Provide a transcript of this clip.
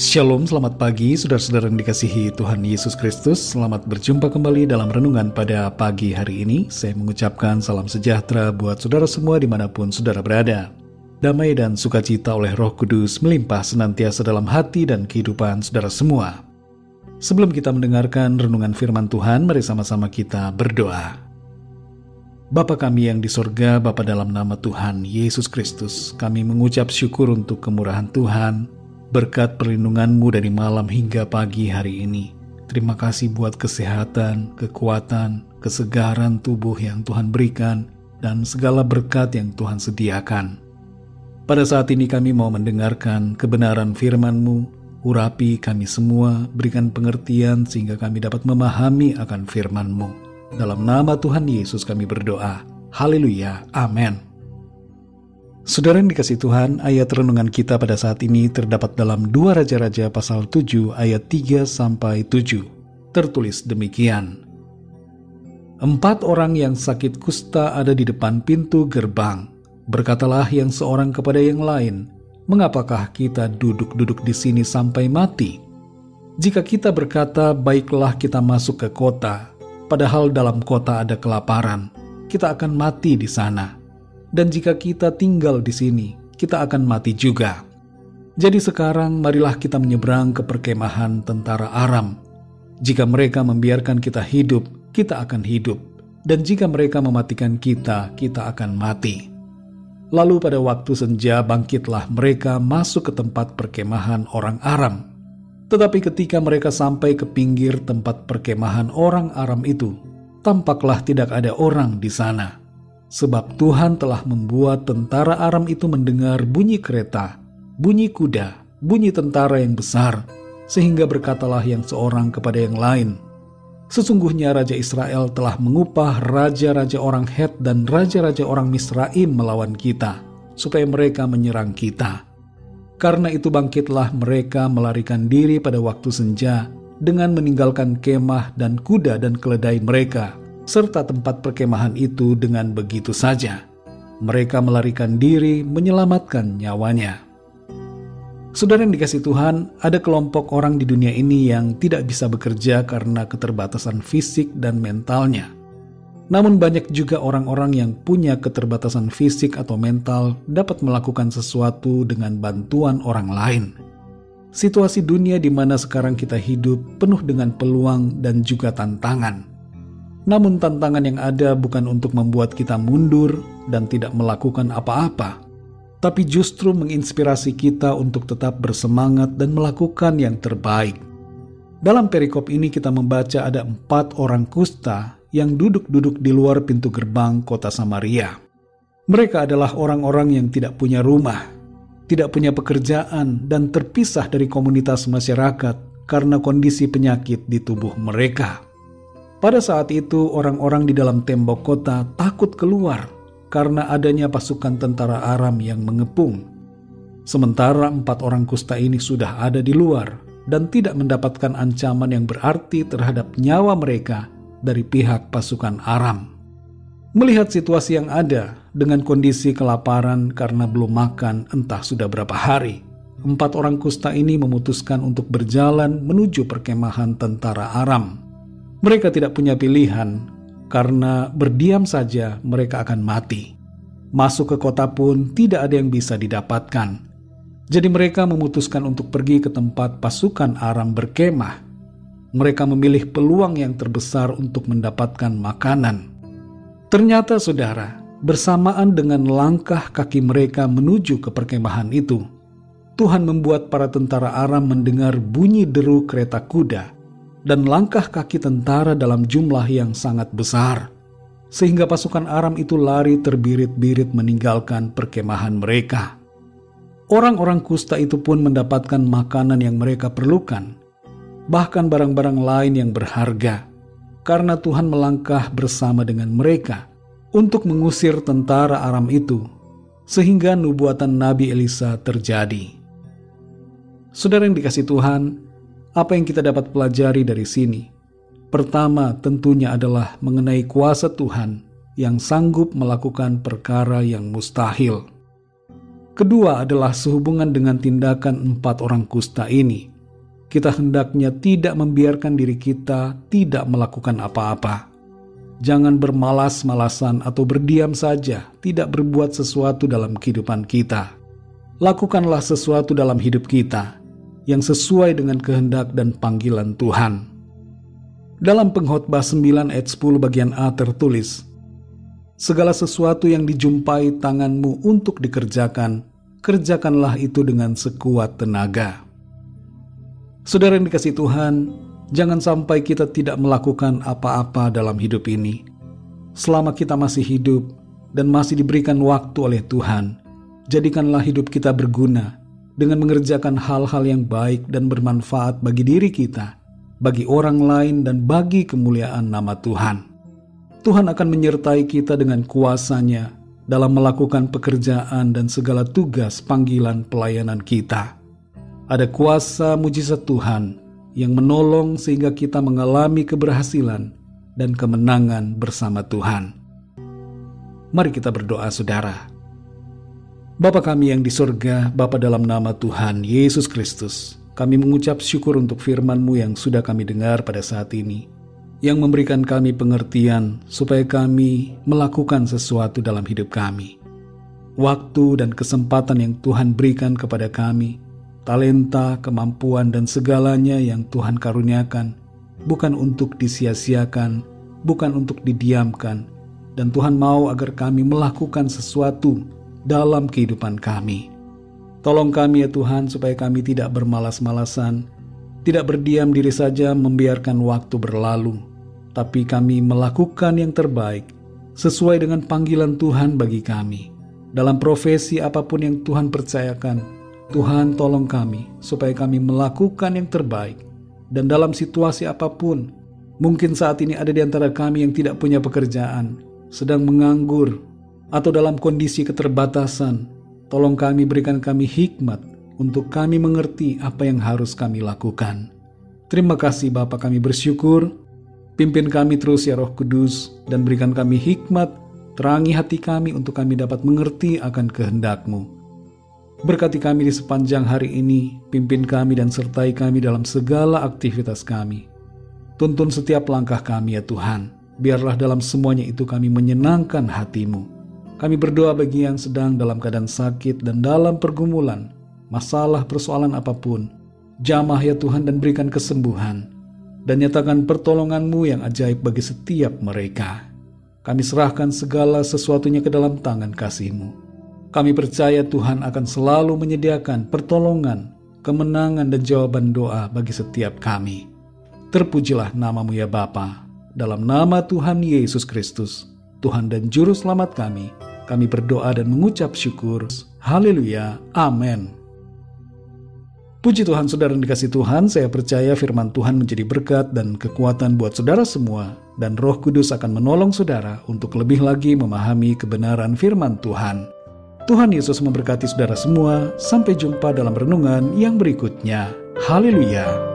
Shalom, selamat pagi saudara-saudara yang dikasihi Tuhan Yesus Kristus. Selamat berjumpa kembali dalam renungan pada pagi hari ini. Saya mengucapkan salam sejahtera buat saudara semua di mana pun saudara berada. Damai dan sukacita oleh roh kudus melimpah senantiasa dalam hati dan kehidupan saudara semua. Sebelum kita mendengarkan renungan firman Tuhan, mari sama-sama kita berdoa. Bapa kami yang di sorga, Bapa dalam nama Tuhan Yesus Kristus, kami mengucap syukur untuk kemurahan Tuhan, berkat perlindunganmu dari malam hingga pagi hari ini. Terima kasih buat kesehatan, kekuatan, kesegaran tubuh yang Tuhan berikan, dan segala berkat yang Tuhan sediakan. Pada saat ini kami mau mendengarkan kebenaran firman-Mu, urapi kami semua, berikan pengertian sehingga kami dapat memahami akan firman-Mu. Dalam nama Tuhan Yesus kami berdoa. Haleluya. Amin. Saudara yang dikasih Tuhan, ayat renungan kita pada saat ini terdapat dalam dua Raja-Raja pasal 7 ayat 3 sampai 7. Tertulis demikian. Empat orang yang sakit kusta ada di depan pintu gerbang. Berkatalah yang seorang kepada yang lain, mengapakah kita duduk-duduk di sini sampai mati? Jika kita berkata, baiklah kita masuk ke kota, padahal dalam kota ada kelaparan, kita akan mati di sana dan jika kita tinggal di sini, kita akan mati juga. Jadi sekarang marilah kita menyeberang ke perkemahan tentara Aram. Jika mereka membiarkan kita hidup, kita akan hidup. Dan jika mereka mematikan kita, kita akan mati. Lalu pada waktu senja bangkitlah mereka masuk ke tempat perkemahan orang Aram. Tetapi ketika mereka sampai ke pinggir tempat perkemahan orang Aram itu, tampaklah tidak ada orang di sana Sebab Tuhan telah membuat tentara Aram itu mendengar bunyi kereta, bunyi kuda, bunyi tentara yang besar, sehingga berkatalah yang seorang kepada yang lain, Sesungguhnya Raja Israel telah mengupah raja-raja orang Het dan raja-raja orang Misraim melawan kita, supaya mereka menyerang kita. Karena itu bangkitlah mereka melarikan diri pada waktu senja dengan meninggalkan kemah dan kuda dan keledai mereka serta tempat perkemahan itu dengan begitu saja. Mereka melarikan diri menyelamatkan nyawanya. Saudara yang dikasih Tuhan, ada kelompok orang di dunia ini yang tidak bisa bekerja karena keterbatasan fisik dan mentalnya. Namun banyak juga orang-orang yang punya keterbatasan fisik atau mental dapat melakukan sesuatu dengan bantuan orang lain. Situasi dunia di mana sekarang kita hidup penuh dengan peluang dan juga tantangan. Namun tantangan yang ada bukan untuk membuat kita mundur dan tidak melakukan apa-apa, tapi justru menginspirasi kita untuk tetap bersemangat dan melakukan yang terbaik. Dalam perikop ini kita membaca ada empat orang kusta yang duduk-duduk di luar pintu gerbang kota Samaria. Mereka adalah orang-orang yang tidak punya rumah, tidak punya pekerjaan, dan terpisah dari komunitas masyarakat karena kondisi penyakit di tubuh mereka. Pada saat itu, orang-orang di dalam tembok kota takut keluar karena adanya pasukan tentara Aram yang mengepung. Sementara empat orang kusta ini sudah ada di luar dan tidak mendapatkan ancaman yang berarti terhadap nyawa mereka dari pihak pasukan Aram. Melihat situasi yang ada dengan kondisi kelaparan karena belum makan entah sudah berapa hari, empat orang kusta ini memutuskan untuk berjalan menuju perkemahan tentara Aram. Mereka tidak punya pilihan karena berdiam saja mereka akan mati. Masuk ke kota pun tidak ada yang bisa didapatkan. Jadi mereka memutuskan untuk pergi ke tempat pasukan Aram berkemah. Mereka memilih peluang yang terbesar untuk mendapatkan makanan. Ternyata saudara, bersamaan dengan langkah kaki mereka menuju ke perkemahan itu, Tuhan membuat para tentara Aram mendengar bunyi deru kereta kuda dan langkah kaki tentara dalam jumlah yang sangat besar, sehingga pasukan Aram itu lari terbirit-birit meninggalkan perkemahan mereka. Orang-orang kusta itu pun mendapatkan makanan yang mereka perlukan, bahkan barang-barang lain yang berharga, karena Tuhan melangkah bersama dengan mereka untuk mengusir tentara Aram itu, sehingga nubuatan Nabi Elisa terjadi. Saudara yang dikasih Tuhan, apa yang kita dapat pelajari dari sini? Pertama, tentunya adalah mengenai kuasa Tuhan yang sanggup melakukan perkara yang mustahil. Kedua adalah sehubungan dengan tindakan empat orang kusta ini. Kita hendaknya tidak membiarkan diri kita tidak melakukan apa-apa. Jangan bermalas-malasan atau berdiam saja, tidak berbuat sesuatu dalam kehidupan kita. Lakukanlah sesuatu dalam hidup kita yang sesuai dengan kehendak dan panggilan Tuhan. Dalam pengkhotbah 9 ayat 10 bagian A tertulis, Segala sesuatu yang dijumpai tanganmu untuk dikerjakan, kerjakanlah itu dengan sekuat tenaga. Saudara yang dikasih Tuhan, jangan sampai kita tidak melakukan apa-apa dalam hidup ini. Selama kita masih hidup dan masih diberikan waktu oleh Tuhan, jadikanlah hidup kita berguna dengan mengerjakan hal-hal yang baik dan bermanfaat bagi diri kita, bagi orang lain, dan bagi kemuliaan nama Tuhan. Tuhan akan menyertai kita dengan kuasanya dalam melakukan pekerjaan dan segala tugas panggilan pelayanan kita. Ada kuasa mujizat Tuhan yang menolong sehingga kita mengalami keberhasilan dan kemenangan bersama Tuhan. Mari kita berdoa saudara. Bapa kami yang di sorga, Bapa dalam nama Tuhan Yesus Kristus, kami mengucap syukur untuk firman-Mu yang sudah kami dengar pada saat ini yang memberikan kami pengertian supaya kami melakukan sesuatu dalam hidup kami. Waktu dan kesempatan yang Tuhan berikan kepada kami, talenta, kemampuan, dan segalanya yang Tuhan karuniakan, bukan untuk disia-siakan, bukan untuk didiamkan, dan Tuhan mau agar kami melakukan sesuatu dalam kehidupan kami. Tolong kami ya Tuhan supaya kami tidak bermalas-malasan, tidak berdiam diri saja membiarkan waktu berlalu, tapi kami melakukan yang terbaik sesuai dengan panggilan Tuhan bagi kami. Dalam profesi apa pun yang Tuhan percayakan, Tuhan tolong kami supaya kami melakukan yang terbaik. Dan dalam situasi apa pun, mungkin saat ini ada di antara kami yang tidak punya pekerjaan, sedang menganggur, atau dalam kondisi keterbatasan, tolong kami berikan kami hikmat untuk kami mengerti apa yang harus kami lakukan. Terima kasih Bapak kami bersyukur Pimpin kami terus ya Roh Kudus dan berikan kami hikmat, terangi hati kami untuk kami dapat mengerti akan kehendak-Mu. Berkati kami di sepanjang hari ini, pimpin kami dan sertai kami dalam segala aktivitas kami. Tuntun setiap langkah kami ya Tuhan, biarlah dalam semuanya itu kami menyenangkan hatimu. Kami berdoa bagi yang sedang dalam keadaan sakit dan dalam pergumulan, masalah persoalan apa pun. Jamah ya Tuhan dan berikan kesembuhan dan nyatakan pertolonganmu yang ajaib bagi setiap mereka. Kami serahkan segala sesuatunya ke dalam tangan kasihmu. Kami percaya Tuhan akan selalu menyediakan pertolongan, kemenangan dan jawaban doa bagi setiap kami. Terpujilah namamu ya Bapa, dalam nama Tuhan Yesus Kristus, Tuhan dan Juru Selamat kami, kami berdoa dan mengucap syukur. Haleluya. Amin. Puji Tuhan saudara yang dikasih Tuhan, saya percaya firman Tuhan menjadi berkat dan kekuatan buat saudara semua, dan roh kudus akan menolong saudara untuk lebih lagi memahami kebenaran firman Tuhan. Tuhan Yesus memberkati saudara semua, sampai jumpa dalam renungan yang berikutnya. Haleluya!